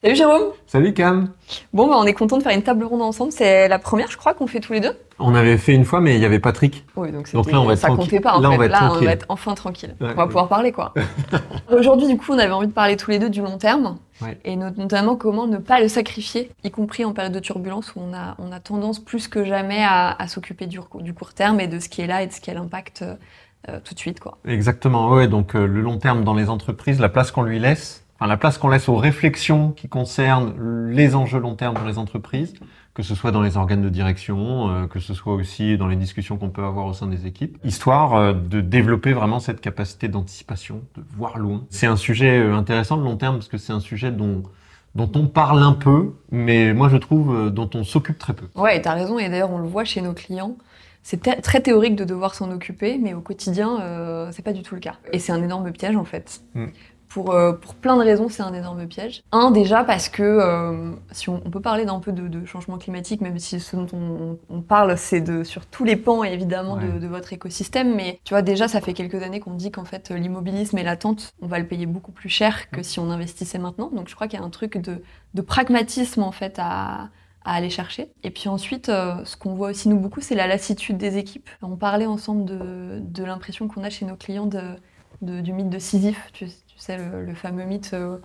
Salut Jérôme Salut Cam Bon, bah, on est content de faire une table ronde ensemble. C'est la première, je crois, qu'on fait tous les deux. On avait fait une fois, mais il y avait Patrick. Oui, donc, Donc là, on va être ça tranquille. comptait pas. En Là, fait. on va être là, on tranquille. va être enfin tranquille. Ouais, on va ouais. pouvoir parler, quoi. Aujourd'hui, du coup, on avait envie de parler tous les deux du long terme. Ouais. Et not- notamment comment ne pas le sacrifier, y compris en période de turbulence où on a, on a tendance plus que jamais à, à s'occuper du, court- du court terme et de ce qui est là et de ce qui a l'impact euh, tout de suite, quoi. Exactement, ouais. Donc euh, le long terme dans les entreprises, la place qu'on lui laisse, enfin la place qu'on laisse aux réflexions qui concernent les enjeux long terme dans les entreprises, que ce soit dans les organes de direction, euh, que ce soit aussi dans les discussions qu'on peut avoir au sein des équipes, histoire euh, de développer vraiment cette capacité d'anticipation, de voir loin. C'est un sujet euh, intéressant le long terme parce que c'est un sujet dont dont on parle un peu, mais moi je trouve euh, dont on s'occupe très peu. Ouais, et t'as raison, et d'ailleurs on le voit chez nos clients. C'est très théorique de devoir s'en occuper, mais au quotidien, euh, c'est pas du tout le cas. Et c'est un énorme piège en fait. Mm. Pour, euh, pour plein de raisons, c'est un énorme piège. Un, déjà parce que, euh, si on, on peut parler d'un peu de, de changement climatique, même si ce dont on, on parle, c'est de sur tous les pans évidemment de, Ouais. de votre écosystème, mais tu vois, déjà, ça fait quelques années qu'on dit qu'en fait, l'immobilisme et l'attente, on va le payer beaucoup plus cher que si on investissait maintenant. Donc je crois qu'il y a un truc de, de pragmatisme en fait à, à aller chercher. Et puis ensuite, euh, ce qu'on voit aussi nous beaucoup, c'est la lassitude des équipes. On parlait ensemble de, l'impression qu'on a chez nos clients de- du mythe de Sisyphe, tu, tu sais, le, le fameux mythe, euh,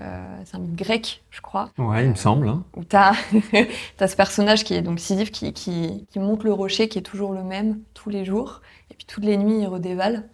euh, c'est un mythe grec, je crois, Ouais, il me semble. hein. où tu as, ce personnage qui est donc Sisyphe qui, qui, qui monte le rocher, qui est toujours le même tous les jours, et puis toutes les nuits, il redévale.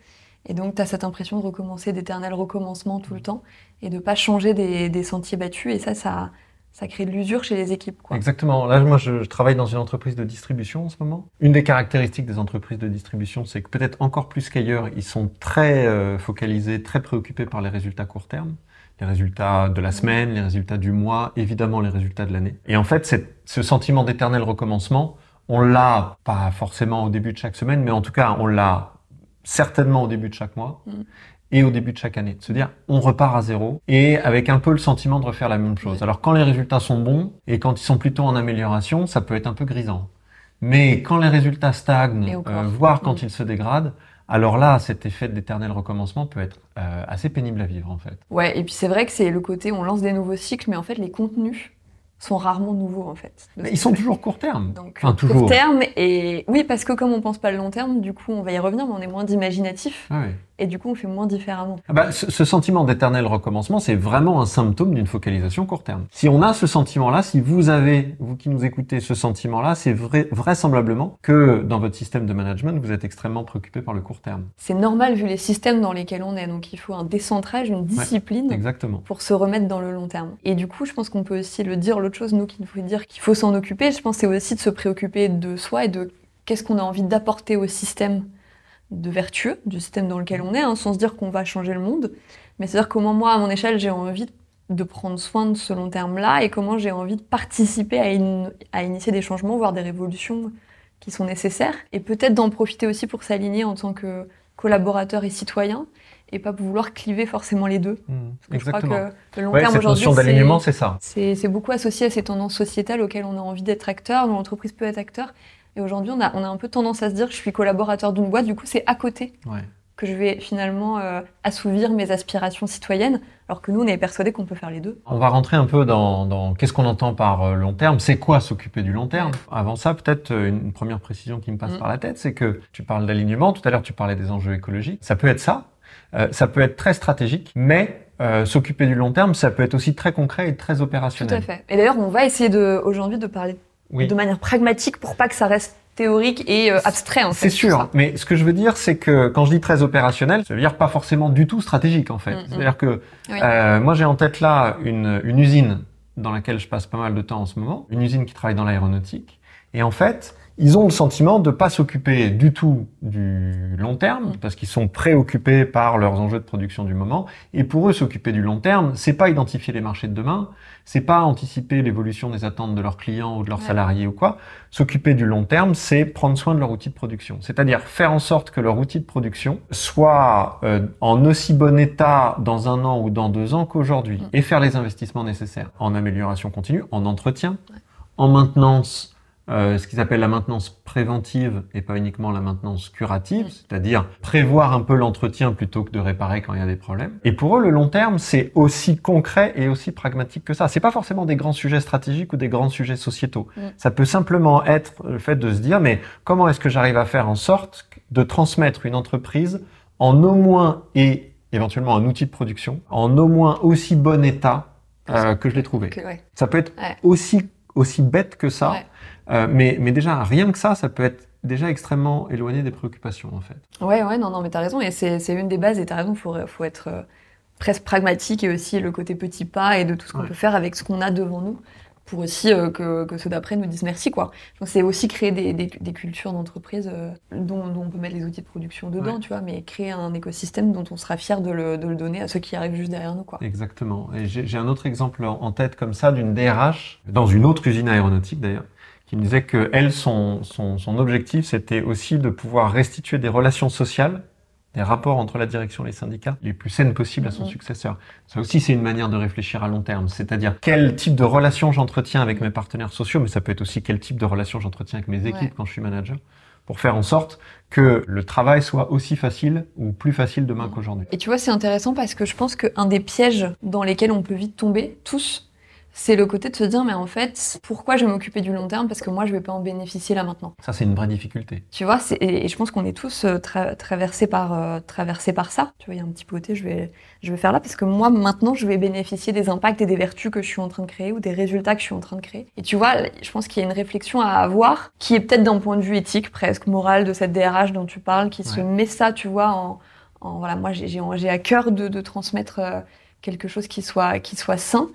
Et donc, tu as cette impression de recommencer, d'éternel recommencement tout le temps, et de pas changer des, des sentiers battus. Et ça, ça, ça crée de l'usure chez les équipes. Quoi. Exactement. Là, moi, je, je travaille dans une entreprise de distribution en ce moment. Une des caractéristiques des entreprises de distribution, c'est que peut-être encore plus qu'ailleurs, ils sont très euh, focalisés, très préoccupés par les résultats court terme, les résultats de la semaine, les résultats du mois, évidemment les résultats de l'année. Et en fait, ce sentiment d'éternel recommencement, on l'a pas forcément au début de chaque semaine, mais en tout cas, on l'a certainement au début de chaque mois. Mm. Et au début de chaque année, de se dire on repart à zéro et avec un peu le sentiment de refaire la même chose. Alors quand les résultats sont bons et quand ils sont plutôt en amélioration, ça peut être un peu grisant. Mais quand les résultats stagnent, euh, voire quand Mm. ils se dégradent, alors là, cet effet d'éternel recommencement peut être euh, assez pénible à vivre en fait. Ouais, et puis c'est vrai que c'est le côté, on lance des nouveaux cycles, mais en fait, les contenus sont rarement nouveaux, en fait. Mais ils sont toujours court terme. Donc, Enfin, toujours. court terme, et oui, parce que comme on pense pas le long terme, du coup, on va y revenir, mais on est moins d'imaginatif, Ah ouais. Et du coup, on fait moins différemment. Ah bah, ce, ce sentiment d'éternel recommencement, c'est vraiment un symptôme d'une focalisation court terme. Si on a ce sentiment-là, si vous avez, vous qui nous écoutez, ce sentiment-là, c'est vrai, vraisemblablement que dans votre système de management, vous êtes extrêmement préoccupé par le court terme. C'est normal vu les systèmes dans lesquels on est, donc il faut un décentrage, une discipline. Exactement. pour se remettre dans le long terme. Et du coup, je pense qu'on peut aussi le dire, l'autre chose, nous, qu'il faut dire qu'il faut s'en occuper, je pense c'est aussi de se préoccuper de soi et de qu'est-ce qu'on a envie d'apporter au système de vertueux, du système dans lequel on est, hein, sans se dire qu'on va changer le monde. Mais c'est-à-dire comment moi, à mon échelle, j'ai envie de prendre soin de ce long terme-là et comment j'ai envie de participer à, in- à initier des changements, voire des révolutions qui sont nécessaires. Et peut-être d'en profiter aussi pour s'aligner en tant que collaborateur et citoyen et pas vouloir cliver forcément les deux. Mmh, Parce que exactement. je crois que le long Ouais, terme aujourd'hui, c'est- ça. c'est c'est beaucoup associé à ces tendances sociétales auxquelles on a envie d'être acteur, dont l'entreprise peut être acteur. Et aujourd'hui, on a, on a un peu tendance à se dire je suis collaborateur d'une boîte, du coup, c'est à côté Ouais. que je vais finalement euh, assouvir mes aspirations citoyennes, alors que nous, on est persuadés qu'on peut faire les deux. On va rentrer un peu dans, dans qu'est-ce qu'on entend par euh, long terme, c'est quoi s'occuper du long terme? Avant ça, peut-être euh, une première précision qui me passe Mm. par la tête, c'est que tu parles d'alignement, tout à l'heure tu parlais des enjeux écologiques, ça peut être ça, Euh, ça peut être très stratégique, mais euh, s'occuper du long terme, ça peut être aussi très concret et très Tout opérationnel. à fait. Et d'ailleurs, on va essayer de, aujourd'hui de parler Oui. de manière pragmatique pour pas que ça reste théorique et euh, abstrait. en fait, C'est sûr, mais ce que je veux dire, c'est que quand je dis très opérationnel, ça veut dire pas forcément du tout stratégique en fait. Mm, mm. C'est-à-dire que Oui. euh, moi j'ai en tête là une, une usine dans laquelle je passe pas mal de temps en ce moment, une usine qui travaille dans l'aéronautique, et en fait ils ont le sentiment de pas s'occuper du tout du long terme parce qu'ils sont préoccupés par leurs enjeux de production du moment, et pour eux s'occuper du long terme, c'est pas identifier les marchés de demain, c'est pas anticiper l'évolution des attentes de leurs clients ou de leurs Ouais. salariés ou quoi. S'occuper du long terme, c'est prendre soin de leur outil de production. C'est-à-dire faire en sorte que leur outil de production soit euh, en aussi bon état dans un an ou dans deux ans qu'aujourd'hui. Mm. Et faire les investissements nécessaires en amélioration continue, en entretien, en maintenance euh, ce qu'ils appellent la maintenance préventive et pas uniquement la maintenance curative, c'est-à-dire prévoir un peu l'entretien plutôt que de réparer quand il y a des problèmes. Et pour eux, le long terme, c'est aussi concret et aussi pragmatique que ça. C'est pas forcément des grands sujets stratégiques ou des grands sujets sociétaux. Ça peut simplement être le fait de se dire, mais comment est-ce que j'arrive à faire en sorte de transmettre une entreprise en au moins et éventuellement un outil de production en au moins aussi bon état euh, que je l'ai trouvé. Ça peut être aussi aussi bête que ça, euh, mais mais déjà rien que ça, ça peut être déjà extrêmement éloigné des préoccupations en fait. Ouais ouais non non mais t'as raison et c'est une des bases et t'as raison faut faut être euh, presque pragmatique et aussi le côté petit pas et de tout ce qu'on peut faire avec ce qu'on a devant nous pour aussi euh, que, que, ceux d'après nous disent merci quoi. Donc c'est aussi créer des, des, des cultures d'entreprise dont, dont, on peut mettre les outils de production dedans, tu vois, mais créer un écosystème dont on sera fier de le, de le, donner à ceux qui arrivent juste derrière nous quoi. Exactement. Et j'ai un autre exemple en tête comme ça d'une DRH dans une autre usine aéronautique d'ailleurs qui me disait que elle son, son, son objectif c'était aussi de pouvoir restituer des relations sociales des rapports entre la direction et les syndicats les plus saines possibles à son mm-hmm. successeur. Ça aussi, c'est une manière de réfléchir à long terme. C'est-à-dire quel type de relation j'entretiens avec mes partenaires sociaux, mais ça peut être aussi quel type de relation j'entretiens avec mes équipes quand je suis manager pour faire en sorte que le travail soit aussi facile ou plus facile demain mm. qu'aujourd'hui. Et tu vois, c'est intéressant parce que je pense qu'un des pièges dans lesquels on peut vite tomber, tous, c'est le côté de se dire mais en fait pourquoi je vais m'occuper du long terme parce que moi je vais pas en bénéficier là maintenant? Ça c'est une vraie difficulté. Tu vois et, je pense qu'on est tous euh, traversés par euh, traversés par ça. Tu vois il y a un petit côté je vais je vais faire là parce que moi maintenant je vais bénéficier des impacts et des vertus que je suis en train de créer ou des résultats que je suis en train de créer. Et tu vois je pense qu'il y a une réflexion à avoir qui est peut-être d'un point de vue éthique presque moral de cette DRH dont tu parles qui se met ça tu vois en, en voilà moi j'ai j'ai à cœur de, de transmettre euh, quelque chose qui soit qui soit sain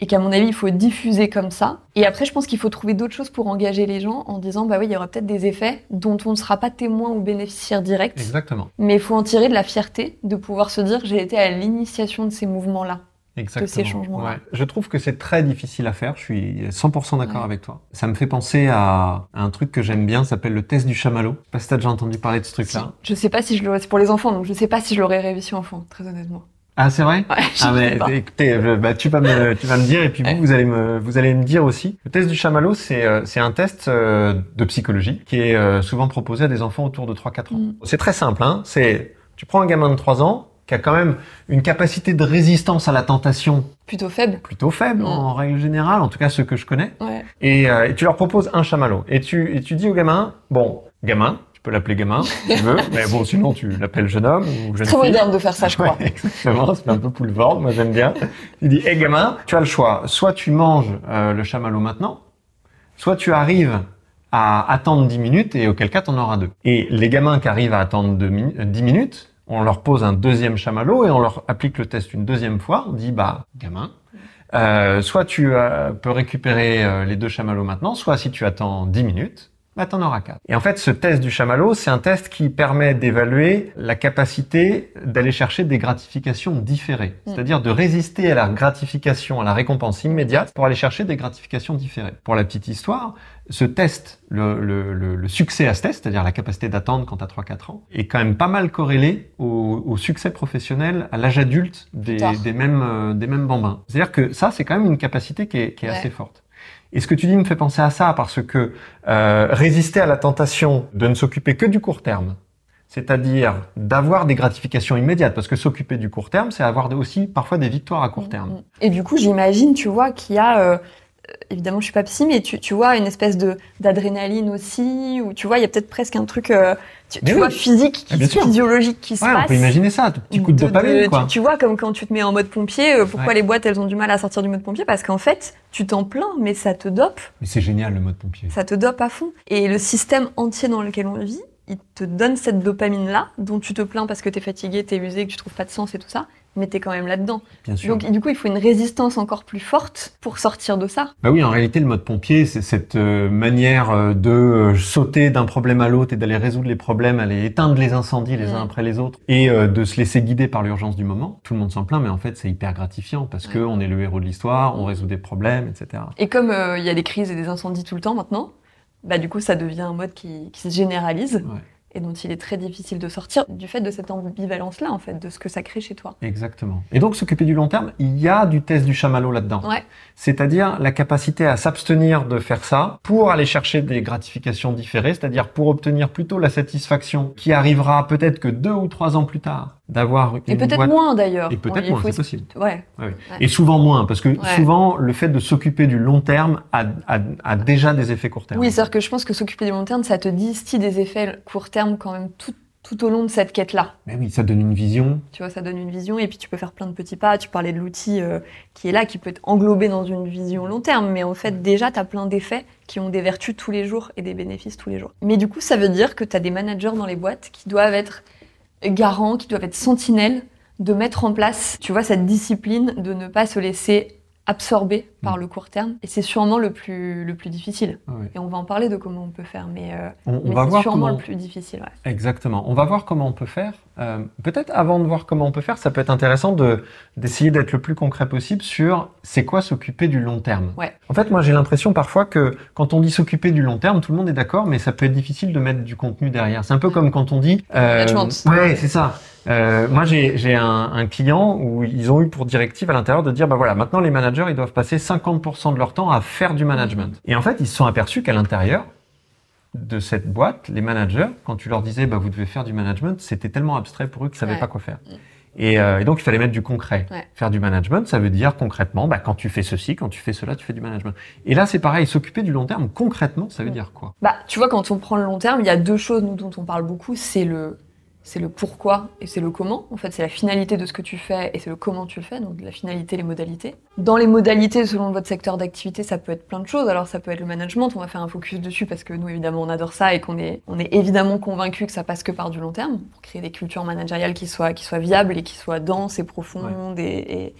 et qu'à mon avis, il faut diffuser comme ça. Et après, je pense qu'il faut trouver d'autres choses pour engager les gens en disant, bah oui, il y aura peut-être des effets dont on ne sera pas témoin ou bénéficiaire direct. Exactement. Mais il faut en tirer de la fierté de pouvoir se dire, j'ai été à l'initiation de ces mouvements-là. Exactement. De ces changements. Ouais. Je trouve que c'est très difficile à faire. Je suis 100% d'accord avec toi. Ça me fait penser à un truc que j'aime bien, ça s'appelle le test du chamallow. Je sais pas si t'as déjà entendu parler de ce truc-là. Je sais pas si je l'aurais, c'est pour les enfants, donc je sais pas si je l'aurais réussi enfant, très honnêtement. Ah, c'est vrai? Ouais, Ah, mais écoutez, bah, tu, vas me, tu vas me dire, et puis vous, vous allez me, vous allez me dire aussi. Le test du chamallow, c'est euh, c'est un test euh, de psychologie qui est euh, souvent proposé à des enfants autour de 3-4 ans. Mm. C'est très simple, hein. C'est, tu prends un gamin de 3 ans qui a quand même une capacité de résistance à la tentation plutôt faible. Plutôt faible, mm. en règle générale, en tout cas ceux que je connais. Ouais. Et, et tu leur proposes un chamallow. Et tu, et tu dis au gamin, bon, gamin, tu peux l'appeler gamin, si tu veux, mais bon, sinon tu l'appelles jeune homme ou jeune Très fille. moderne de faire ça, je crois. Ouais, exactement, c'est un peu boulevard, moi j'aime bien. Tu dis, hé gamin, tu as le choix. Soit tu manges euh, le chamallow maintenant, soit tu arrives à attendre 10 minutes et auquel cas tu en auras deux. Et les gamins qui arrivent à attendre 10 euh, minutes, on leur pose un deuxième chamallow et on leur applique le test une deuxième fois. On dit, bah, gamin, euh, soit tu euh, peux récupérer euh, les deux chamallows maintenant, soit si tu attends 10 minutes, bah t'en auras quatre. Et en fait, ce test du chamallow, c'est un test qui permet d'évaluer la capacité d'aller chercher des gratifications différées, mm. c'est-à-dire de résister à la gratification, à la récompense immédiate pour aller chercher des gratifications différées. Pour la petite histoire, ce test, le, le, le, succès à ce test, c'est-à-dire la capacité d'attendre quand tu as 3-4 ans, est quand même pas mal corrélé au, au succès professionnel à l'âge adulte des, des, mêmes, euh, des mêmes bambins. C'est-à-dire que ça, c'est quand même une capacité qui est, qui est ouais. assez forte. Et ce que tu dis me fait penser à ça parce que euh, résister à la tentation de ne s'occuper que du court terme, c'est-à-dire d'avoir des gratifications immédiates, parce que s'occuper du court terme, c'est avoir aussi parfois des victoires à court terme. Et du coup, j'imagine, tu vois, qu'il y a euh, évidemment, je suis pas psy, mais tu, tu vois, une espèce de d'adrénaline aussi, ou tu vois, il y a peut-être presque un truc, euh, tu, tu oui. vois, physique, qui, physiologique qui se passe. On peut imaginer ça, un petit coup de, de dopamine, quoi. Tu, tu, vois, comme quand tu te mets en mode pompier, euh, pourquoi ouais. les boîtes, elles ont du mal à sortir du mode pompier? Parce qu'en fait, tu t'en plains, mais ça te dope. Mais c'est génial, le mode pompier. Ça te dope à fond. Et le système entier dans lequel on vit, il te donne cette dopamine-là, dont tu te plains parce que t'es fatigué, t'es usé, que tu trouves pas de sens et tout ça mais t'es quand même là-dedans. Bien sûr. Donc du coup, il faut une résistance encore plus forte pour sortir de ça. Bah oui, en réalité, le mode pompier, c'est cette euh, manière euh, de euh, sauter d'un problème à l'autre et d'aller résoudre les problèmes, aller éteindre les incendies les mmh. uns après les autres et de se laisser guider par l'urgence du moment. Tout le monde s'en plaint, mais en fait, c'est hyper gratifiant parce ouais. que on est le héros de l'histoire, on résout des problèmes, etc. Et comme il y a des crises et des incendies tout le temps maintenant, bah du coup, ça devient un mode qui, qui se généralise. Ouais et dont il est très difficile de sortir du fait de cette ambivalence-là, en fait, de ce que ça crée chez toi. Exactement. Et donc, s'occuper du long terme, il y a du test du chamallow là-dedans. Ouais. C'est-à-dire la capacité à s'abstenir de faire ça pour aller chercher des gratifications différées, c'est-à-dire pour obtenir plutôt la satisfaction qui arrivera peut-être que deux ou trois ans plus tard d'avoir une Et peut-être boîte- moins d'ailleurs. Et peut-être moins, c'est es- possible. Ouais. Et souvent moins, parce que souvent, le fait de s'occuper du long terme a, a- a déjà des effets court terme. Oui, c'est-à-dire que je pense que s'occuper du long terme, ça te distille des effets court terme quand même tout, tout au long de cette quête-là. Mais oui, ça donne une vision. Tu vois, ça donne une vision et puis tu peux faire plein de petits pas. Tu parlais de l'outil euh, qui est là, qui peut être englobé dans une vision long terme, mais en fait, déjà, tu as plein d'effets qui ont des vertus tous les jours et des bénéfices tous les jours. Mais du coup, ça veut dire que tu as des managers dans les boîtes qui doivent être garants, qui doivent être sentinelles de mettre en place, tu vois, cette discipline de ne pas se laisser absorber par Mm. le court terme. Et c'est sûrement le plus, le plus difficile. Ah oui. Et on va en parler de comment on peut faire, mais, euh, On, on mais va c'est voir sûrement comment. le plus difficile. ouais. Exactement. On va voir comment on peut faire. Euh, Peut-être avant de voir comment on peut faire, ça peut être intéressant de d'essayer d'être le plus concret possible sur c'est quoi s'occuper du long terme. Ouais. En fait, moi j'ai l'impression parfois que quand on dit s'occuper du long terme, tout le monde est d'accord, mais ça peut être difficile de mettre du contenu derrière. C'est un peu comme quand on dit. euh, ouais, c'est ça. Euh, moi, j'ai j'ai un, un client où ils ont eu pour directive à l'intérieur de dire, bah voilà, maintenant les managers, ils doivent passer 50% de leur temps à faire du management. Et en fait, ils se sont aperçus qu'à l'intérieur de cette boîte, les managers, quand tu leur disais, bah vous devez faire du management, c'était tellement abstrait pour eux qu'ils savaient Ouais. pas quoi faire. Et, euh, et donc, il fallait mettre du concret. Ouais. Faire du management, ça veut dire concrètement, bah, quand tu fais ceci, quand tu fais cela, tu fais du management. Et là, c'est pareil, s'occuper du long terme, concrètement, ça veut Mm. dire quoi? Bah, tu vois, quand on prend le long terme, il y a deux choses nous, dont on parle beaucoup. C'est le, c'est le pourquoi et c'est le comment. En fait, c'est la finalité de ce que tu fais et c'est le comment tu le fais. Donc, la finalité, les modalités. Dans les modalités, selon votre secteur d'activité, ça peut être plein de choses. Alors, ça peut être le management. On va faire un focus dessus parce que nous, évidemment, on adore ça et qu'on est, on est évidemment convaincu que ça passe que par du long terme pour créer des cultures managériales qui soient, qui soient viables et qui soient denses et profondes et, et,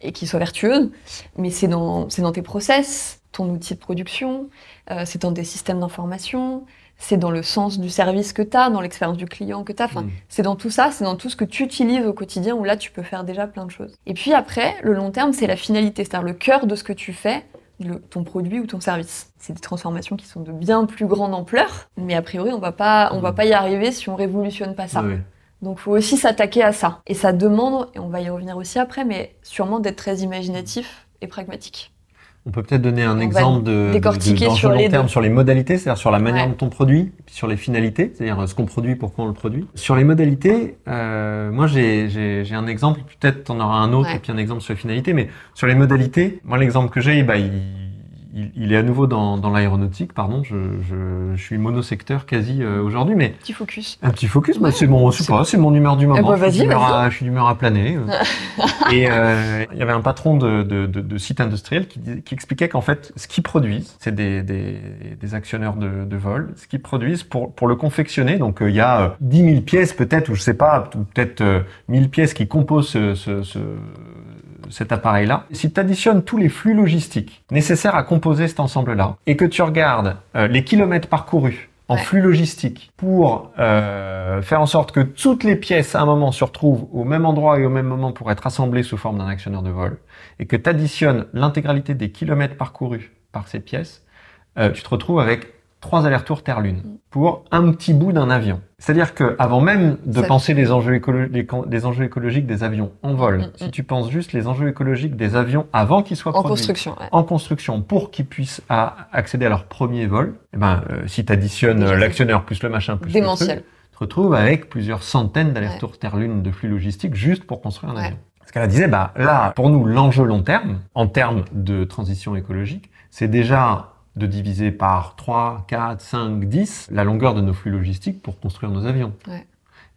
et qui soient vertueuses. Mais c'est dans, dans tes process, ton outil de production, euh, c'est dans des systèmes d'information, c'est dans le sens du service que tu as, dans l'expérience du client que tu as. Enfin, Mm. c'est dans tout ça, c'est dans tout ce que tu utilises au quotidien où là, tu peux faire déjà plein de choses. Et puis après, le long terme, c'est la finalité, c'est-à-dire le cœur de ce que tu fais, le- ton produit ou ton service. C'est des transformations qui sont de bien plus grande ampleur, mais a priori, on va pas, on va Mm. pas y arriver si on révolutionne pas ça. Ouais. Donc, faut aussi s'attaquer à ça. Et ça demande, et on va y revenir aussi après, mais sûrement d'être très imaginatif et pragmatique. On peut peut-être donner un exemple de, de, sur long les terme deux. sur les modalités, c'est-à-dire sur la manière Ouais. dont on produit, puis sur les finalités, c'est-à-dire ce qu'on produit, pourquoi on le produit. Sur les modalités, euh, moi j'ai, un exemple, peut-être t'en auras un autre, Ouais. et puis un exemple sur les finalités, mais sur les modalités, moi l'exemple que j'ai, bah, il, il, il est à nouveau dans, dans l'aéronautique, pardon, je, je, je suis monosecteur quasi euh, aujourd'hui, mais Petit focus. un petit focus, bah, c'est mon, c'est pas, c'est mon humeur du moment. je, suis vas-y, d'humeur vas-y. à, je suis d'humeur à planer. euh. et euh, il y avait un patron de, de, de, de site industriel qui, expliquait qu'en fait, ce qu'ils produisent, c'est des, des, des actionneurs de, de vol, ce qu'ils produisent pour, pour le confectionner. Donc euh, il y a euh, 10 000 pièces peut-être, ou je sais pas, peut-être euh, 1000 pièces qui composent ce, ce, ce- cet appareil-là. Si tu additionnes tous les flux logistiques nécessaires à composer cet ensemble-là, et que tu regardes euh, les kilomètres parcourus en Ouais. flux logistique pour euh, faire en sorte que toutes les pièces à un moment se retrouvent au même endroit et au même moment pour être assemblées sous forme d'un actionneur de vol, et que tu additionnes l'intégralité des kilomètres parcourus par ces pièces, euh, tu te retrouves avec trois allers-retours Terre-Lune pour un petit bout d'un avion. C'est-à-dire que avant même de Ça penser les enjeux, écolo- les con- les enjeux écologiques des avions en vol, Mm, mm. si tu penses juste les enjeux écologiques des avions avant qu'ils soient En produits, construction, ouais. en construction pour qu'ils puissent à- accéder à leur premier vol, eh ben, euh, si tu additionnes c'est l'actionneur plus le machin plus le Démentiel. truc, tu te retrouves avec plusieurs centaines d'allers-retours Terre-Lune de flux logistiques juste pour construire un Ouais. avion. Ce qu'elle disait, bah, là, pour nous, l'enjeu long terme, en termes de transition écologique, c'est déjà de diviser par 3, 4, 5, 10 la longueur de nos flux logistiques pour construire nos avions. Ouais.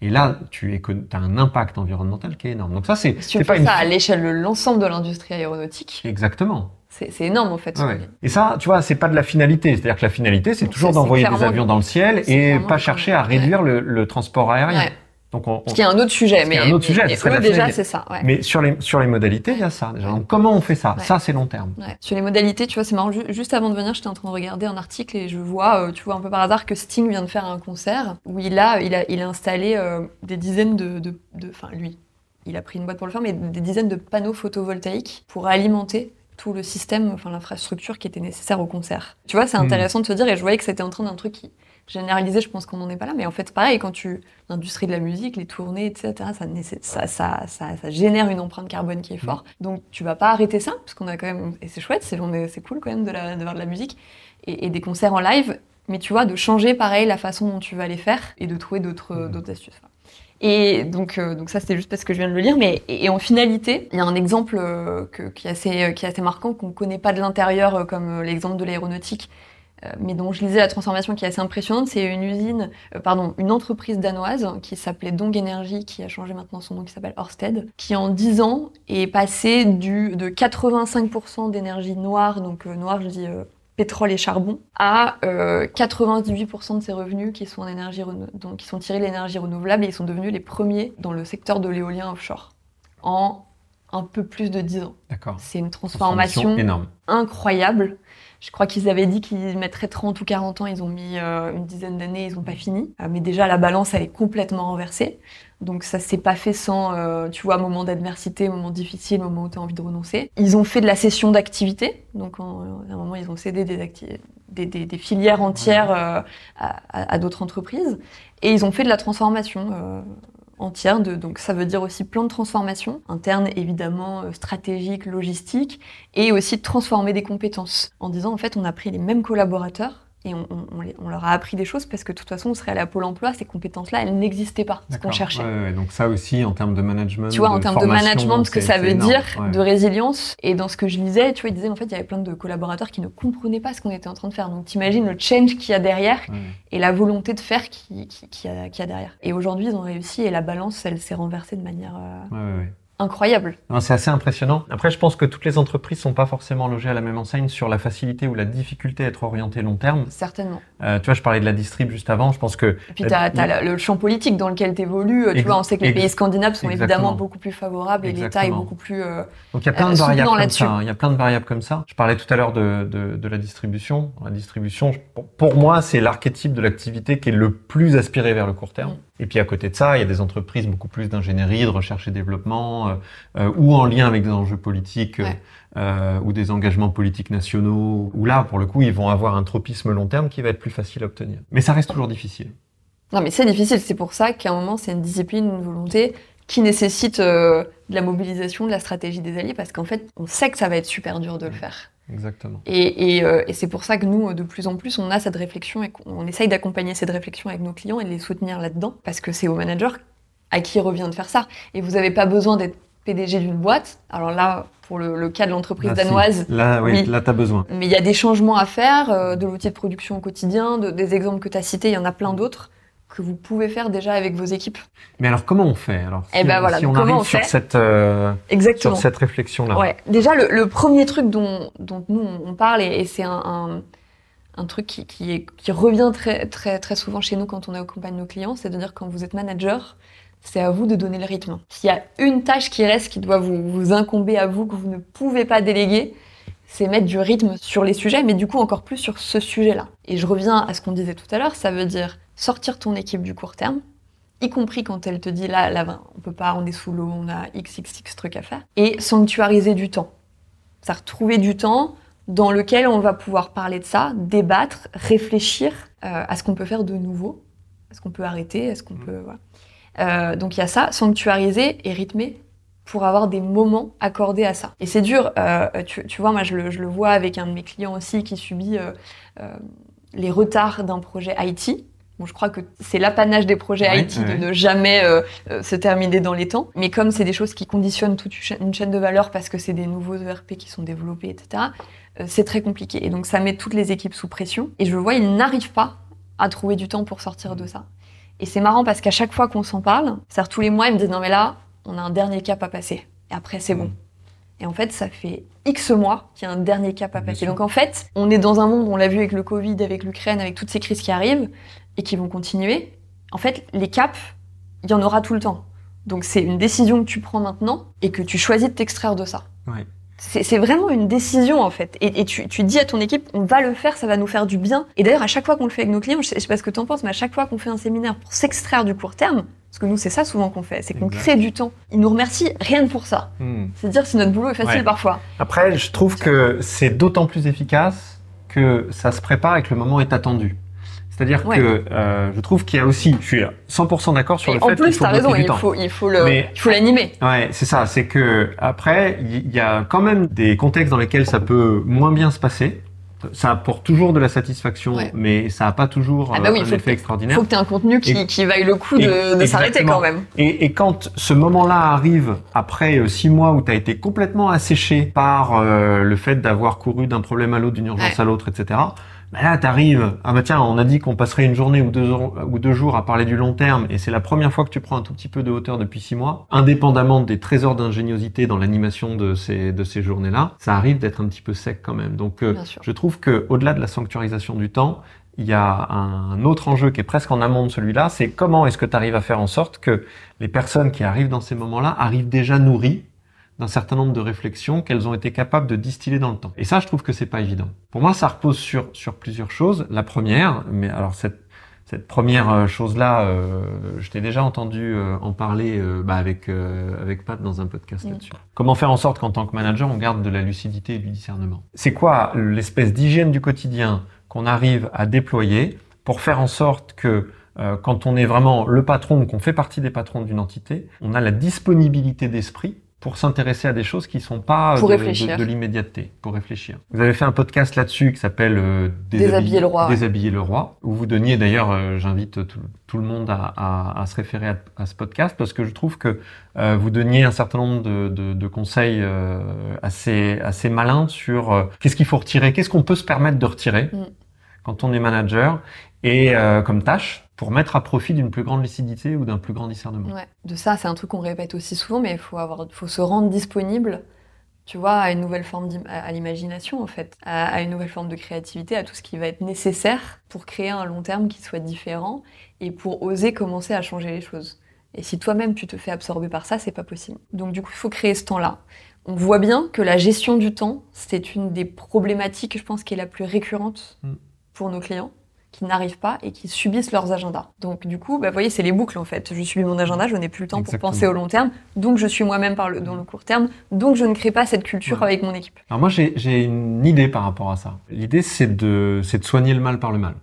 Et là, tu as un impact environnemental qui est énorme. Donc ça, c'est Si pas une... ça à l'échelle de l'ensemble de l'industrie aéronautique, Exactement. c'est énorme en fait. Ouais. Et ça, tu vois, c'est pas de la finalité. C'est-à-dire que la finalité, c'est toujours d'envoyer des avions dans le ciel et pas chercher à réduire le, le transport aérien. Ouais. Donc, on, on- Ce qui est un autre sujet, mais, un autre sujet, mais eux, déjà c'est ça. Ouais. Mais sur les, sur les modalités, il y a ça déjà. Donc, comment on fait ça? Ouais. Ça, c'est long terme. Ouais. Sur les modalités, tu vois, c'est marrant. ju- Juste avant de venir, j'étais en train de regarder un article et je vois, euh, tu vois, un peu par hasard que Sting vient de faire un concert où il a, il a, il a installé euh, des dizaines de, de, de- enfin lui, il a pris une boîte pour le faire, mais des dizaines de panneaux photovoltaïques pour alimenter tout le système, enfin l'infrastructure qui était nécessaire au concert. Tu vois, c'est Hmm. intéressant de se dire, et je voyais que c'était en train d'un truc qui, généraliser, je pense qu'on n'en est pas là. Mais en fait, pareil, quand tu l'industrie de la musique, les tournées, etc., ça, ça, ça, ça, génère une empreinte carbone qui est forte. Donc, tu vas pas arrêter ça, parce qu'on a quand même, et c'est chouette, c'est cool quand même de, la, de voir de la musique et, des concerts en live. Mais tu vois, de changer pareil la façon dont tu vas les faire et de trouver d'autres d'autres astuces. Et donc, euh, donc ça, c'était juste parce que je viens de le lire. Mais et, en finalité, il y a un exemple euh, qui, est assez, qui est assez marquant, qu'on ne connaît pas de l'intérieur, euh, comme l'exemple de l'aéronautique, mais dont je lisais la transformation qui est assez impressionnante. C'est une usine, pardon, une entreprise danoise qui s'appelait Dong Energy, qui a changé maintenant son nom, qui s'appelle Orsted, qui en 10 ans est passé du, de 85% d'énergie noire, donc noire, je dis pétrole et charbon, à 98% euh, de ses revenus qui sont, en énergie donc, qui sont tirés de l'énergie renouvelable et ils sont devenus les premiers dans le secteur de l'éolien offshore en un peu plus de 10 ans. D'accord. C'est une transformation, énorme. incroyable. Je crois qu'ils avaient dit qu'ils mettraient 30 ou 40 ans, ils ont mis euh, une dizaine d'années, ils n'ont pas fini. Euh, mais déjà, la balance, elle est complètement renversée. Donc ça s'est pas fait sans, euh, tu vois, moment d'adversité, moment difficile, moment où tu as envie de renoncer. Ils ont fait de la cession d'activités. Donc à un moment, ils ont cédé des, des, des, filières entières à, à d'autres entreprises. Et ils ont fait de la transformation entière. De, donc ça veut dire aussi plan de transformation, interne évidemment, euh, stratégique, logistique, et aussi transformer des compétences en disant en fait on a pris les mêmes collaborateurs et on, leur a appris des choses parce que de toute façon, on serait allé à Pôle emploi, ces compétences-là, elles n'existaient pas, ce qu'on cherchait. donc ça aussi, en termes de management. Tu vois, en termes de management, ce que ça veut dire, de résilience. Et dans ce que je lisais, tu vois, il disait, en fait, il y avait plein de collaborateurs qui ne comprenaient pas ce qu'on était en train de faire. Donc t'imagines le change qu'il y a derrière et la volonté de faire qu'il qui, a, a, derrière. Et aujourd'hui, ils ont réussi et la balance, elle s'est renversée de manière... Euh, incroyable. C'est assez impressionnant. Après, je pense que toutes les entreprises sont pas forcément logées à la même enseigne sur la facilité ou la difficulté à être orientées long terme. Certainement. Euh, tu vois, je parlais de la distrib juste avant. Je pense que. Et puis, tu as, le champ politique dans lequel tu évolues. Tu vois, on sait que les pays scandinaves sont évidemment beaucoup plus favorables et l'État est beaucoup plus. Euh, Donc, il y a plein de euh, variables comme ça. Il y a plein de variables comme ça. Je parlais tout à l'heure de, de, de, la distribution. La distribution, pour moi, c'est l'archétype de l'activité qui est le plus aspiré vers le court terme. Mm. Et puis à côté de ça, il y a des entreprises beaucoup plus d'ingénierie, de recherche et développement, euh, euh, ou en lien avec des enjeux politiques euh, ou des engagements politiques nationaux, où là, pour le coup, ils vont avoir un tropisme long terme qui va être plus facile à obtenir. Mais ça reste toujours difficile. Non, mais c'est difficile. C'est pour ça qu'à un moment, c'est une discipline, une volonté qui nécessite de la mobilisation, de la stratégie des alliés, parce qu'en fait, on sait que ça va être super dur de le faire. Exactement. Et, euh, et, c'est pour ça que nous, de plus en plus, on a cette réflexion et qu'on essaye d'accompagner cette réflexion avec nos clients et de les soutenir là-dedans, parce que c'est aux managers à qui revient de faire ça. Et vous n'avez pas besoin d'être PDG d'une boîte. Alors là, pour le, cas de l'entreprise danoise, là, oui, là, tu as besoin. Mais il y a des changements à faire, euh, de l'outil de production au quotidien, de, des exemples que tu as cités, il y en a plein d'autres que vous pouvez faire déjà avec vos équipes. Mais alors comment on fait alors eh ben voilà, si on arrive sur, cette, euh, sur cette réflexion là ouais. Déjà le, premier truc dont, dont, nous on parle et, c'est un, un, truc qui, qui, est, qui, revient très, très, très souvent chez nous quand on accompagne nos clients, c'est de dire quand vous êtes manager, c'est à vous de donner le rythme. S'il y a une tâche qui reste qui doit vous, vous incomber à vous, que vous ne pouvez pas déléguer, c'est mettre du rythme sur les sujets, mais du coup encore plus sur ce sujet-là. Et je reviens à ce qu'on disait tout à l'heure, ça veut dire sortir ton équipe du court terme, y compris quand elle te dit là, là on peut pas, on est sous l'eau, on a xxx trucs à faire, et sanctuariser du temps. Ça retrouver du temps dans lequel on va pouvoir parler de ça, débattre, réfléchir euh, à ce qu'on peut faire de nouveau, à ce qu'on peut arrêter, à ce qu'on peut. Euh, donc il y a ça, sanctuariser et rythmer pour avoir des moments accordés à ça. Et c'est dur, euh, tu, vois, moi je le, vois avec un de mes clients aussi qui subit les retards d'un projet IT je crois que c'est l'apanage des projets IT de ne jamais euh, euh, se terminer dans les temps. Mais comme c'est des choses qui conditionnent toute une chaîne de valeur parce que c'est des nouveaux ERP qui sont développés, etc., euh, c'est très compliqué. Et donc ça met toutes les équipes sous pression. Et je vois, ils n'arrivent pas à trouver du temps pour sortir de ça. Et c'est marrant parce qu'à chaque fois qu'on s'en parle, c'est-à-dire tous les mois, ils me disent non mais là, on a un dernier cap à passer. Et après, c'est bon. Et en fait, ça fait X mois qu'il y a un dernier cap à passer. Donc en fait, on est dans un monde, on l'a vu avec le Covid, avec l'Ukraine, avec toutes ces crises qui arrivent, et qui vont continuer, en fait, les caps, il y en aura tout le temps. Donc c'est une décision que tu prends maintenant et que tu choisis de t'extraire de ça. C'est vraiment une décision en fait. Et, tu, dis à ton équipe, on va le faire, ça va nous faire du bien. Et d'ailleurs, à chaque fois qu'on le fait avec nos clients, je sais, sais pas ce que tu en penses, mais à chaque fois qu'on fait un séminaire pour s'extraire du court terme, parce que nous, c'est ça souvent qu'on fait, c'est qu'on crée du temps. Ils nous remercient rien que pour ça. Hmm. C'est dire si notre boulot est facile parfois. Après, je trouve que c'est d'autant plus efficace que ça se prépare et que le moment est attendu. C'est-à-dire Ouais. que euh, je trouve qu'il y a aussi, je suis 100% d'accord sur Et le en fait qu'il faut t'as raison, du il temps. faut, il faut le, Mais- il faut l'animer. Ouais, c'est ça. C'est que après, il y a quand même des contextes dans lesquels ça peut moins bien se passer. Ça apporte toujours de la satisfaction, Ouais. mais ça n'a pas toujours Ah bah euh, oui, un effet Il extraordinaire. faut que tu aies un contenu qui, Et- qui vaille le coup de, de s'arrêter quand même. Et, et quand ce moment-là arrive après euh, six mois où tu as été complètement asséché par euh, le fait d'avoir couru d'un problème à l'autre, d'une urgence Ouais. à l'autre, etc. Bah là, t'arrives. Ah bah tiens, on a dit qu'on passerait une journée ou deux, heures- ou deux jours à parler du long terme, et c'est la première fois que tu prends un tout petit peu de hauteur depuis six mois, indépendamment des trésors d'ingéniosité dans l'animation de ces de ces journées-là. Ça arrive d'être un petit peu sec quand même. Donc, euh, je trouve que au-delà de la sanctuarisation du temps, il y a un autre enjeu qui est presque en amont de celui-là, c'est comment est-ce que tu arrives à faire en sorte que les personnes qui arrivent dans ces moments-là arrivent déjà nourries d'un certain nombre de réflexions qu'elles ont été capables de distiller dans le temps. Et ça, je trouve que c'est pas évident. Pour moi, ça repose sur sur plusieurs choses. La première, mais alors cette cette première euh, chose-là, euh, je t'ai déjà entendu euh, en parler euh, bah, avec euh, avec Pat dans un podcast là-dessus. Comment faire en sorte qu'en tant que manager, on garde de la lucidité et du discernement? C'est quoi l'espèce d'hygiène du quotidien qu'on arrive à déployer pour faire en sorte que euh, quand on est vraiment le patron ou qu'on fait partie des patrons d'une entité, on a la disponibilité d'esprit pour s'intéresser à des choses qui sont pas euh, Pour de, réfléchir. de- de l'immédiateté, pour réfléchir. Vous avez fait un podcast là-dessus qui s'appelle euh, Déshabiller le roi, ouais. Déshabiller le roi, où vous donniez d'ailleurs, euh, j'invite tout, tout le monde à, à- à se référer à, à ce podcast parce que je trouve que euh, vous donniez un certain nombre de, conseils assez, assez malins sur qu'est-ce qu'il faut retirer, qu'est-ce qu'on peut se permettre de retirer Mm. quand on est manager et euh, comme tâche pour mettre à profit d'une plus grande lucidité ou d'un plus grand discernement. Ouais. De ça, c'est un truc qu'on répète aussi souvent, mais il faut, avoir, faut se rendre disponible, tu vois, à une nouvelle forme à, l'imagination, en fait, à, à une nouvelle forme de créativité, à tout ce qui va être nécessaire pour créer un long terme qui soit différent et pour oser commencer à changer les choses. Et si toi-même tu te fais absorber par ça, c'est pas possible. Donc du coup, il faut créer ce temps-là. On voit bien que la gestion du temps, c'est une des problématiques, je pense, qui est la plus récurrente Mm. pour nos clients qui n'arrivent pas et qui subissent leurs agendas. Donc du coup, bah, vous voyez, c'est les boucles en fait. Je subis mon agenda, je n'ai plus le temps Exactement. pour penser au long terme, donc je suis moi-même par le, dans le court terme, donc je ne crée pas cette culture Ouais. avec mon équipe. Alors moi j'ai une idée par rapport à ça. L'idée c'est de de soigner le mal par le mal.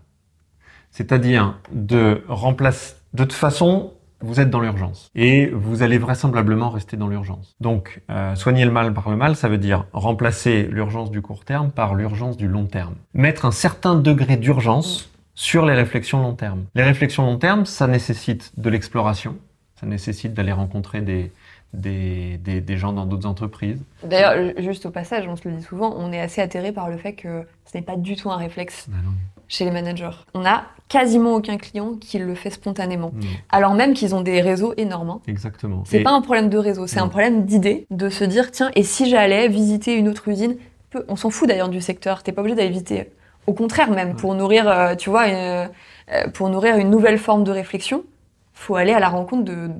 C'est-à-dire de remplacer de toute façon vous êtes dans l'urgence et vous allez vraisemblablement rester dans l'urgence. Donc euh, soigner le mal par le mal, ça veut dire remplacer l'urgence du court terme par l'urgence du long terme. Mettre un certain degré d'urgence sur les réflexions long terme. Les réflexions long terme, ça nécessite de l'exploration, ça nécessite d'aller rencontrer des des, des, des gens dans d'autres entreprises. D'ailleurs, juste au passage, on se le dit souvent, on est assez atterré par le fait que ce n'est pas du tout un réflexe Ah non. chez les managers. On n'a quasiment aucun client qui le fait spontanément, Non. alors même qu'ils ont des réseaux énormes. hein. Exactement. C'est Et- pas un problème de réseau, c'est un problème d'idée, de se dire tiens, et si j'allais visiter une autre usine On s'en fout d'ailleurs du secteur, t'es pas obligé d'aller visiter. Au contraire même, pour nourrir, euh, tu vois, une, euh, pour nourrir une nouvelle forme de réflexion, faut aller à la rencontre de,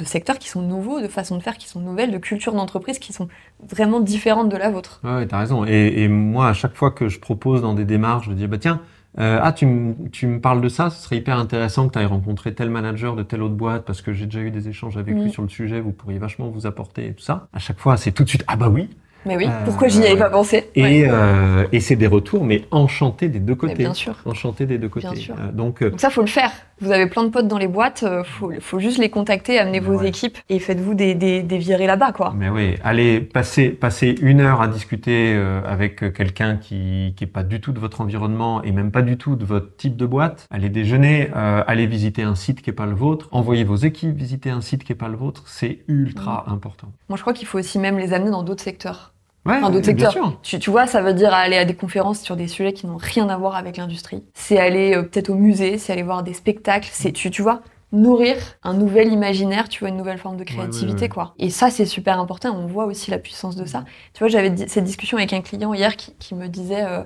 de secteurs qui sont nouveaux, de façons de faire qui sont nouvelles, de cultures d'entreprise qui sont vraiment différentes de la vôtre. Ouais, ouais, t'as raison. Et, et moi, à chaque fois que je propose dans des démarches, je dis bah tiens, euh, ah tu me tu me parles de ça, ce serait hyper intéressant que tu ailles rencontrer tel manager de telle autre boîte parce que j'ai déjà eu des échanges avec Mm. lui sur le sujet, vous pourriez vachement vous apporter et tout ça. À chaque fois, c'est tout de suite ah bah oui. Mais oui, Euh, pourquoi j'y avais pas pensé Et Ouais. euh, et c'est des retours, mais enchantés des deux Mais côtés. Bien sûr. Enchantés des deux côtés. Bien sûr. Euh, donc Donc ça, faut le faire. Vous avez plein de potes dans les boîtes, faut, faut juste les contacter, amener vos Ouais. équipes et faites-vous des, des, des virées là-bas, quoi. Mais oui, allez passer passer une heure à discuter avec quelqu'un qui qui est pas du tout de votre environnement et même pas du tout de votre type de boîte. Allez déjeuner, euh, allez visiter un site qui est pas le vôtre, envoyez vos équipes visiter un site qui est pas le vôtre, c'est ultra important. Moi, je crois qu'il faut aussi même les amener dans d'autres secteurs. Ouais, Enfin, d'autres secteurs. sûr. Tu, tu vois, ça veut dire aller à des conférences sur des sujets qui n'ont rien à voir avec l'industrie. C'est aller euh, peut-être au musée, c'est aller voir des spectacles, c'est, tu, tu vois, nourrir un nouvel imaginaire, tu vois, une nouvelle forme de créativité, ouais, ouais. quoi. Et ça, c'est super important. On voit aussi la puissance de ça. Tu vois, j'avais di- cette discussion avec un client hier qui, qui me disait, euh,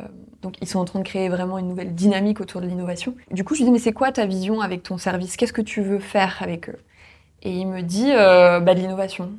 euh, donc ils sont en train de créer vraiment une nouvelle dynamique autour de l'innovation. Du coup, je lui dis, mais c'est quoi ta vision avec ton service? Qu'est-ce que tu veux faire avec eux? Et il me dit, bah, de l'innovation.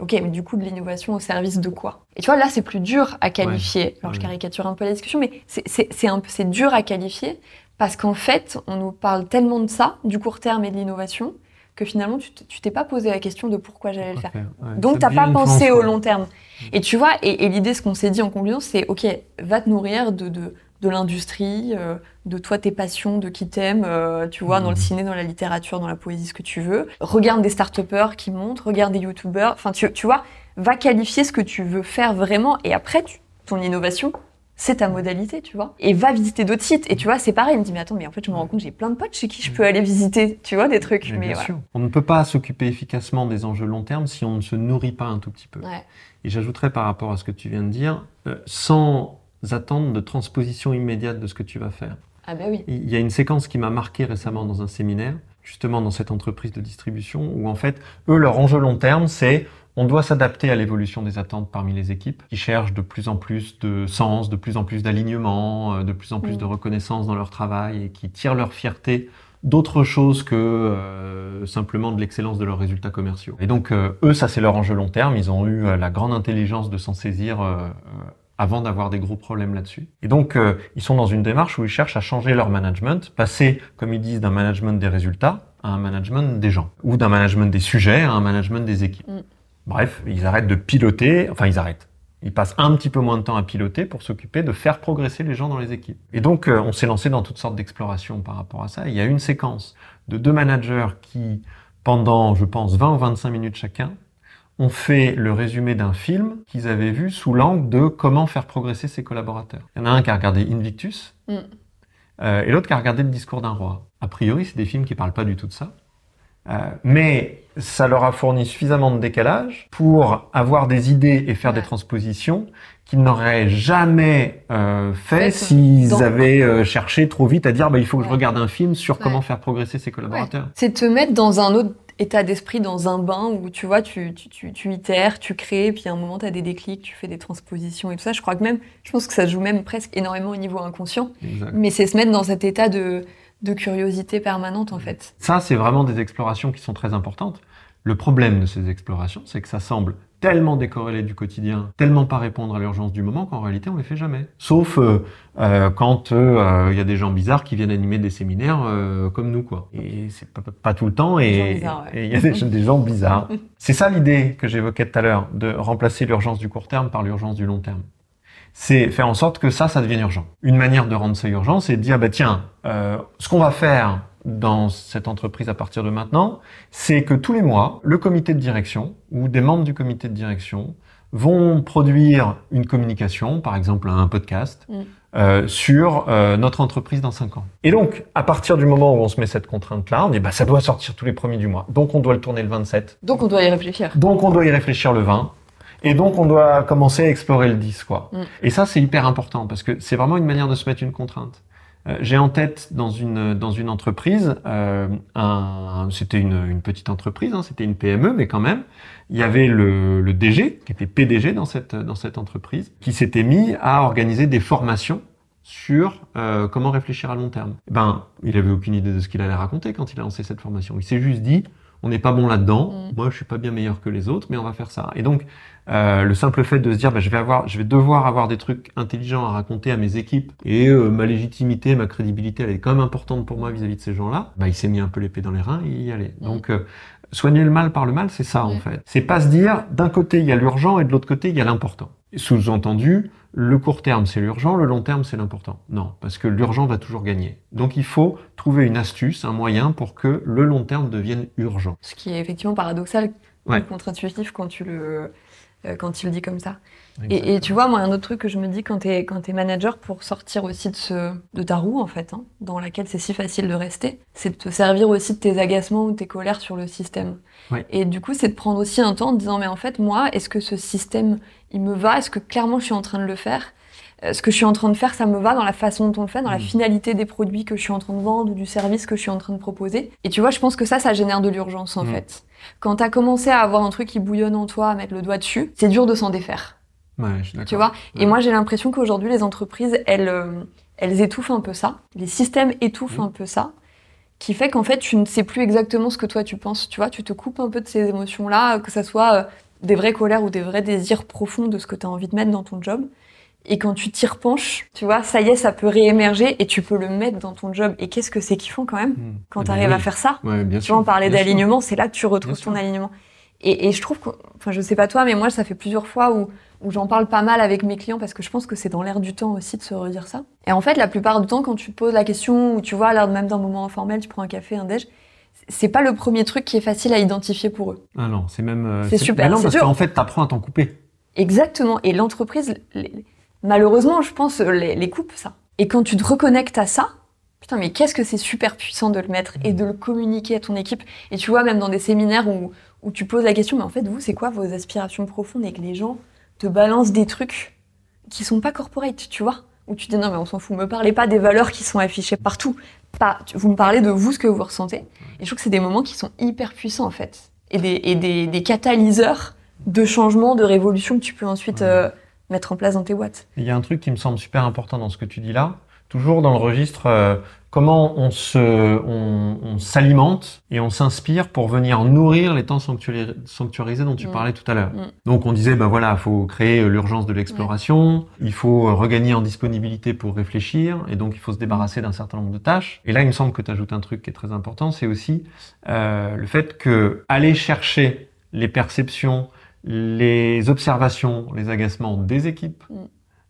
Ok, mais du coup, de l'innovation au service de quoi? Et tu vois, là, c'est plus dur à qualifier. Alors, je caricature un peu la discussion, mais c'est- c'est c'est un peu- c'est dur à qualifier parce qu'en fait, on nous parle tellement de ça, du court terme et de l'innovation, que finalement, tu t'es pas posé la question de pourquoi j'allais le faire. Ouais, Donc, t'as pas pensé au long terme. Et tu vois, et, et l'idée, ce qu'on s'est dit en conclusion, c'est ok, va te nourrir de, de, de l'industrie, euh, de toi, tes passions, de qui t'aime, euh, tu vois, dans le Mhm. ciné, dans la littérature, dans la poésie, ce que tu veux. Regarde des start-upers qui montent, regarde des youtubeurs. Enfin, tu, tu vois, va qualifier ce que tu veux faire vraiment. Et après, tu- ton innovation, c'est ta modalité, tu vois. Et va visiter d'autres sites. Et tu vois, c'est pareil. Il me dit, mais attends, mais en fait, je me rends compte, j'ai plein de potes chez qui je peux aller visiter, tu vois, des trucs. Mais Mais, bien voilà. sûr. On ne peut pas s'occuper efficacement des enjeux long terme si on ne se nourrit pas un tout petit peu. Ouais. Et j'ajouterais par rapport à ce que tu viens de dire, euh, sans attendre de transposition immédiate de ce que tu vas faire. Ah bah oui. Il y a une séquence qui m'a marqué récemment dans un séminaire, justement dans cette entreprise de distribution, où en fait, eux, leur enjeu long terme, c'est on doit s'adapter à l'évolution des attentes parmi les équipes, qui cherchent de plus en plus de sens, de plus en plus d'alignement, euh, de plus en plus Mm. de reconnaissance dans leur travail, et qui tirent leur fierté d'autre chose que euh, simplement de l'excellence de leurs résultats commerciaux. Et donc, euh, eux, ça c'est leur enjeu long terme, ils ont eu euh, la grande intelligence de s'en saisir avant d'avoir des gros problèmes là-dessus. Et donc, euh, ils sont dans une démarche où ils cherchent à changer leur management, passer, comme ils disent, d'un management des résultats à un management des gens, ou d'un management des sujets à un management des équipes. Mm. Bref, ils arrêtent de piloter, enfin ils arrêtent. Ils passent un petit peu moins de temps à piloter pour s'occuper de faire progresser les gens dans les équipes. Et donc, euh, on s'est lancé dans toutes sortes d'explorations par rapport à ça. Il y a une séquence de deux managers qui, pendant, je pense, 20 ou 25 minutes chacun, ont fait le résumé d'un film qu'ils avaient vu sous l'angle de comment faire progresser ses collaborateurs. Il y en a un qui a regardé Invictus Mm. euh, et l'autre qui a regardé Le discours d'un roi. A priori, c'est des films qui parlent pas du tout de ça. Euh, mais ça leur a fourni suffisamment de décalage pour avoir des idées et faire Ouais. des transpositions qu'ils n'auraient jamais euh, fait s'ils avaient euh, cherché trop vite à dire bah, il faut que je regarde un film sur Ouais. comment faire progresser ses collaborateurs. C'est te mettre dans un autre état d'esprit, dans un bain où tu vois, tu, tu, tu, tu itères, tu crées, puis à un moment tu as des déclics, tu fais des transpositions et tout ça. Je crois que même, je pense que ça joue même presque énormément au niveau inconscient, Exact. mais c'est se mettre dans cet état de, de curiosité permanente en fait. Ça, c'est vraiment des explorations qui sont très importantes. Le problème de ces explorations, c'est que ça semble tellement décorrélé du quotidien, tellement pas répondre à l'urgence du moment qu'en réalité, on les fait jamais. Sauf euh, euh, quand euh, il y a des gens bizarres qui viennent animer des séminaires comme nous, quoi. Et c'est pas, pas tout le temps, et ouais. il y a des, des gens bizarres. C'est ça l'idée que j'évoquais tout à l'heure, de remplacer l'urgence du court terme par l'urgence du long terme. C'est faire en sorte que ça, ça devienne urgent. Une manière de rendre ça urgent, c'est de dire, bah tiens, euh, ce qu'on va faire dans cette entreprise à partir de maintenant, c'est que tous les mois, le comité de direction ou des membres du comité de direction vont produire une communication, par exemple un podcast, Mm. euh, sur euh, notre entreprise dans cinq ans. Et donc, à partir du moment où on se met cette contrainte-là, on dit bah ça doit sortir tous les premiers du mois. Donc on doit le tourner le 27. Donc on doit y réfléchir. Donc on doit y réfléchir le 20. Et donc on doit commencer à explorer le 10, quoi. Mm. Et ça, c'est hyper important parce que c'est vraiment une manière de se mettre une contrainte. Euh, J'ai en tête dans une dans une entreprise, euh, c'était une, une petite entreprise, hein, c'était une PME, mais quand même, il y avait le, le DG qui était PDG dans cette dans cette entreprise, qui s'était mis à organiser des formations sur euh, comment réfléchir à long terme. Eh Ben, il avait aucune idée de ce qu'il allait raconter quand il a lancé cette formation. Il s'est juste dit, on n'est pas bon là-dedans. Mm. Moi, je suis pas bien meilleur que les autres, mais on va faire ça. Et donc, euh, le simple fait de se dire, bah, je vais avoir, je vais devoir avoir des trucs intelligents à raconter à mes équipes, et euh, ma légitimité, ma crédibilité, elle est quand même importante pour moi vis-à-vis de ces gens-là. Bah, il s'est mis un peu l'épée dans les reins et il y allait. Mm. Donc, euh, soigner le mal par le mal, c'est ça en Mm. fait. C'est pas se dire, d'un côté il y a l'urgent et de l'autre côté il y a l'important. Sous-entendu, le court terme c'est l'urgent, le long terme c'est l'important. Non, parce que l'urgent va toujours gagner. Donc il faut trouver une astuce, un moyen pour que le long terme devienne urgent. Ce qui est effectivement paradoxal, Ouais. contre-intuitif quand tu le euh, quand tu le dis comme ça. Et, et tu vois, moi, un autre truc que je me dis quand t'es quand t'es manager pour sortir aussi de ce de ta roue en fait, hein, dans laquelle c'est si facile de rester, c'est de te servir aussi de tes agacements ou tes colères sur le système. Ouais. Et du coup, c'est de prendre aussi un temps en te disant mais en fait moi, est-ce que ce système il me va? Est-ce que clairement je suis en train de le faire? Euh, Ce que je suis en train de faire, ça me va dans la façon dont on le fait, dans la Mhm. finalité des produits que je suis en train de vendre ou du service que je suis en train de proposer. Et tu vois, je pense que ça, ça génère de l'urgence en Mhm. fait. Quand t'as commencé à avoir un truc qui bouillonne en toi, à mettre le doigt dessus, c'est dur de s'en défaire. Ouais, je suis. Tu vois Et Ouais. moi, j'ai l'impression qu'aujourd'hui, les entreprises, elles, euh, elles étouffent un peu ça. Les systèmes étouffent Mhm. un peu ça. Qui fait qu'en fait, tu ne sais plus exactement ce que toi tu penses. Tu vois, tu te coupes un peu de ces émotions-là, que ça soit euh, des vraies colères ou des vrais désirs profonds de ce que tu as envie de mettre dans ton job. Et quand tu t'y repenches, tu vois, ça y est, ça peut réémerger et tu peux le mettre dans ton job. Et qu'est-ce que c'est kiffant quand même Hmm. quand Eh tu ben arrives oui. à faire ça? Ouais, bien tu sûr. vois, on parlait d'alignement, c'est là que tu retrouves Bien ton sûr. alignement. Et, et je trouve que, enfin, je sais pas toi, mais moi, ça fait plusieurs fois où j'en parle pas mal avec mes clients parce que je pense que c'est dans l'air du temps aussi de se redire ça. Et en fait, la plupart du temps, quand tu poses la question ou tu vois, l'air même d'un moment informel, tu prends un café, un déj, c'est pas le premier truc qui est facile à identifier pour eux. Ah non, c'est même. euh, C'est super, mais non, parce qu'en fait, t'apprends à t'en couper. Exactement. Et l'entreprise, les- malheureusement, je pense, les, les coupe ça. Et quand tu te reconnectes à ça, putain, mais qu'est-ce que c'est super puissant de le mettre et de le communiquer à ton équipe. Et tu vois, même dans des séminaires où, où tu poses la question, mais en fait, vous, c'est quoi vos aspirations profondes et que les gens te balancent des trucs qui sont pas corporate, tu vois Où tu dis, non, mais on s'en fout, me parlez pas des valeurs qui sont affichées partout. Pas, vous me parlez de vous, ce que vous ressentez. Et je trouve que c'est des moments qui sont hyper puissants, en fait. Et des, et des, des catalyseurs de changement, de révolution que tu peux ensuite euh, mettre en place dans tes boîtes. Il y a un truc qui me semble super important dans ce que tu dis là, toujours dans le registre euh, comment on se, on, on s'alimente et on s'inspire pour venir nourrir les temps sanctuari- sanctuarisés dont tu Mm. parlais tout à l'heure. Mm. Donc on disait ben voilà, faut créer euh, l'urgence de l'exploration, il faut euh, regagner en disponibilité pour réfléchir et donc il faut se débarrasser d'un certain nombre de tâches. Et là, il me semble que tu ajoutes un truc qui est très important, c'est aussi euh, le fait que aller chercher les perceptions, les observations, les agacements des équipes, Mm.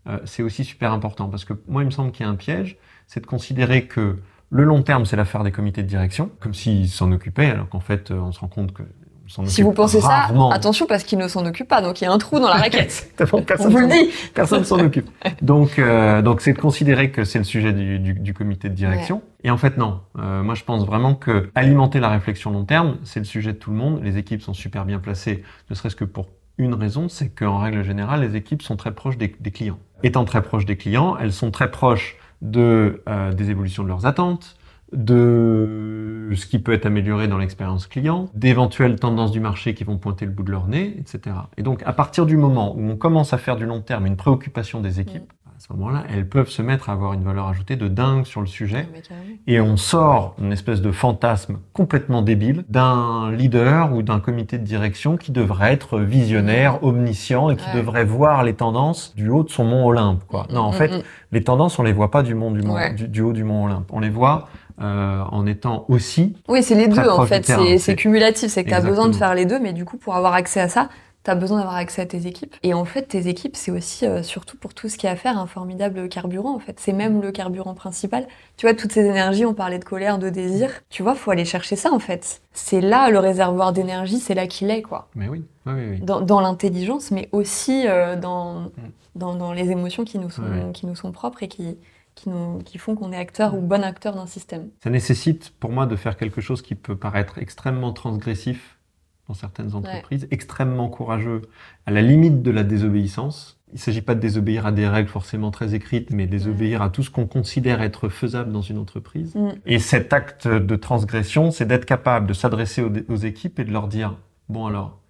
Euh, c'est aussi super important parce que moi, il me semble qu'il y a un piège, c'est de considérer que le long terme, c'est l'affaire des comités de direction, comme s'ils s'en occupaient, alors qu'en fait, euh, on se rend compte que Si occupe vous pensez rarement. ça, attention parce qu'ils ne s'en occupent pas, donc il y a un trou dans la raquette. Exactement, On personne vous le dit. Personne s'en occupe. Donc, euh, donc c'est de considérer que c'est le sujet du, du, du comité de direction. Et en fait, non. Euh, moi, je pense vraiment que alimenter la réflexion long terme, c'est le sujet de tout le monde. Les équipes sont super bien placées, ne serait-ce que pour une raison, c'est qu'en règle générale, les équipes sont très proches des, des clients. Étant très proches des clients, elles sont très proches de, euh, des évolutions de leurs attentes, de ce qui peut être amélioré dans l'expérience client, d'éventuelles tendances du marché qui vont pointer le bout de leur nez, etc. Et donc, à partir du moment où on commence à faire du long terme une préoccupation des équipes, ce moment-là, elles peuvent se mettre à avoir une valeur ajoutée de dingue sur le sujet. Carrément. Et on sort une espèce de fantasme complètement débile d'un leader ou d'un comité de direction qui devrait être visionnaire, omniscient et qui Ouais. devrait voir les tendances du haut de son mont Olympe. Quoi. Non, en Mm, fait, mm, mm. les tendances, on les voit pas du, mont, du, mont, Ouais. du, du haut du mont Olympe. On les voit euh, en étant aussi Oui, c'est les deux en fait. C'est- cumulatif. C'est que tu as besoin de faire les deux, mais du coup, pour avoir accès à ça, tu as besoin d'avoir accès à tes équipes. Et en fait, tes équipes, c'est aussi, euh, surtout pour tout ce qui a à faire, un formidable carburant en fait. C'est même le carburant principal. Tu vois, toutes ces énergies, on parlait de colère, de désir. Tu vois, faut aller chercher ça en fait. C'est là le réservoir d'énergie, c'est là qu'il est quoi. Mais oui, oui, oui. Dans, dans l'intelligence, mais aussi euh, dans, dans, dans les émotions qui nous sont, qui nous sont propres et qui, qui, nous, qui font qu'on est acteur ou bon acteur d'un système. Ça nécessite pour moi de faire quelque chose qui peut paraître extrêmement transgressif dans certaines entreprises, extrêmement courageux, à la limite de la désobéissance. Il ne s'agit pas de désobéir à des règles forcément très écrites, mais désobéir à tout ce qu'on considère être faisable dans une entreprise. Mm. Et cet acte de transgression, c'est d'être capable de s'adresser aux, aux équipes et de leur dire, bon alors,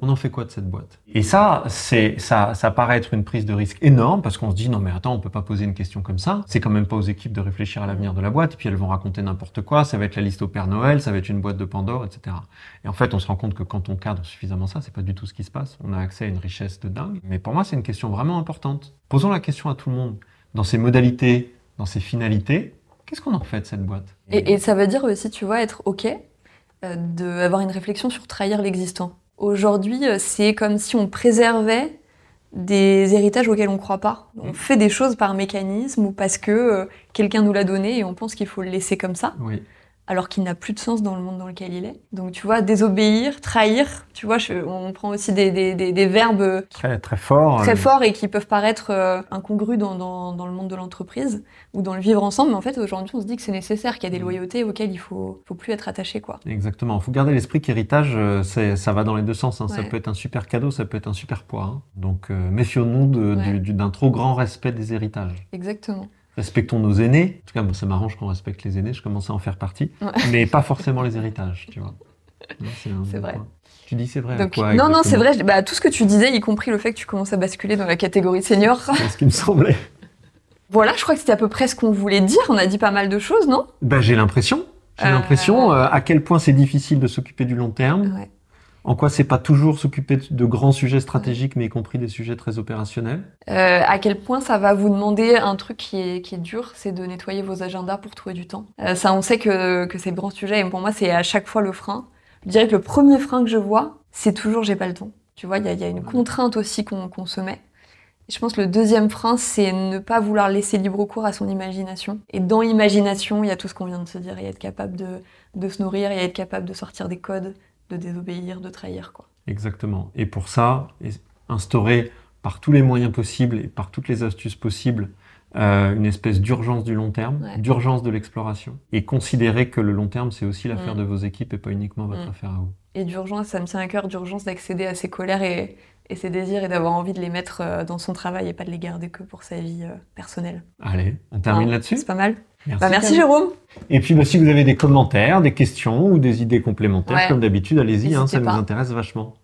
on en fait quoi de cette boîte? Et ça, c'est ça, ça paraît être une prise de risque énorme parce qu'on se dit non mais attends, on peut pas poser une question comme ça. C'est quand même pas aux équipes de réfléchir à l'avenir de la boîte. Et puis elles vont raconter n'importe quoi. Ça va être la liste au Père Noël, ça va être une boîte de Pandore, etc. Et en fait, on se rend compte que quand on cadre suffisamment ça, c'est pas du tout ce qui se passe. On a accès à une richesse de dingue. Mais pour moi, c'est une question vraiment importante. Posons la question à tout le monde dans ses modalités, dans ses finalités. Qu'est-ce qu'on en fait de cette boîte? Et, et ça veut dire aussi, tu vois, être OK euh, d'avoir une réflexion sur trahir l'existant. Aujourd'hui, euh, c'est comme si on préservait des héritages auxquels on ne croit pas. On Mm. fait des choses par mécanisme ou parce que euh, quelqu'un nous l'a donné et on pense qu'il faut le laisser comme ça, Oui. Alors qu'il n'a plus de sens dans le monde dans lequel il est. Donc tu vois, désobéir, trahir, tu vois, je- on prend aussi des, des- des- des verbes Très très fort. très forts et qui peuvent paraître euh, incongrus dans, dans, dans le monde de l'entreprise ou dans le vivre ensemble, mais en fait aujourd'hui on se dit que c'est nécessaire, qu'il y a des Mm. loyautés auxquelles il faut, faut plus être attaché quoi. Exactement. Il faut garder l'esprit qu'héritage, euh, ça va dans les deux sens. hein. Ça peut être un super cadeau, ça peut être un super poids. hein. Donc euh, méfions-nous Ouais. d'un trop grand respect des héritages. Exactement. Respectons nos aînés. En tout cas, moi, ça m'arrange qu'on respecte les aînés. Je commence à en faire partie, Ouais. mais pas forcément les héritages, tu vois. C'est vrai. point. Tu dis c'est vrai. à Donc, quoi, non, non, c'est vrai. je- Bah, tout ce que tu disais, y compris le fait que tu commences à basculer dans la catégorie senior. C'est ce qui me semblait. voilà, je crois que c'était à peu près ce qu'on voulait dire. On a dit pas mal de choses, non? Ben, j'ai l'impression. J'ai Euh, l'impression euh, à quel point c'est difficile de s'occuper du long terme. Ouais. En quoi c'est pas toujours s'occuper de- grands sujets stratégiques, mais y compris des sujets très opérationnels? Euh, à quel point ça va vous demander un truc qui est, qui est dur, c'est de nettoyer vos agendas pour trouver du temps? Euh, ça, on sait que, que c'est le grand sujet, et pour moi, c'est à chaque fois le frein. Je dirais que le premier frein que je vois, c'est toujours j'ai pas le temps. Tu vois, il y y a une contrainte aussi qu'on se met. Je pense que le deuxième frein, c'est ne pas vouloir laisser libre cours à son imagination. Et dans l'imagination, il y a tout ce qu'on vient de se dire. Il y a être capable de, de se nourrir, il y a être capable de sortir des codes, de désobéir, de trahir. Quoi. Exactement. Et pour ça, instaurer par tous les moyens possibles et par toutes les astuces possibles euh, une espèce d'urgence du long terme, d'urgence de l'exploration, et considérer que le long terme, c'est aussi l'affaire mm. de vos équipes et pas uniquement votre mm. affaire à vous. Et d'urgence, ça me tient à cœur d'urgence d'accéder à ses colères et, et, ses désirs et d'avoir envie de les mettre euh, dans son travail et pas de les garder que pour sa vie euh, personnelle. Allez, on termine là-dessus? C'est pas mal. Merci, bah, merci Jérôme. Et puis bah, si vous avez des commentaires, des questions ou des idées complémentaires, comme d'habitude, allez-y, hein, ça nous intéresse vachement.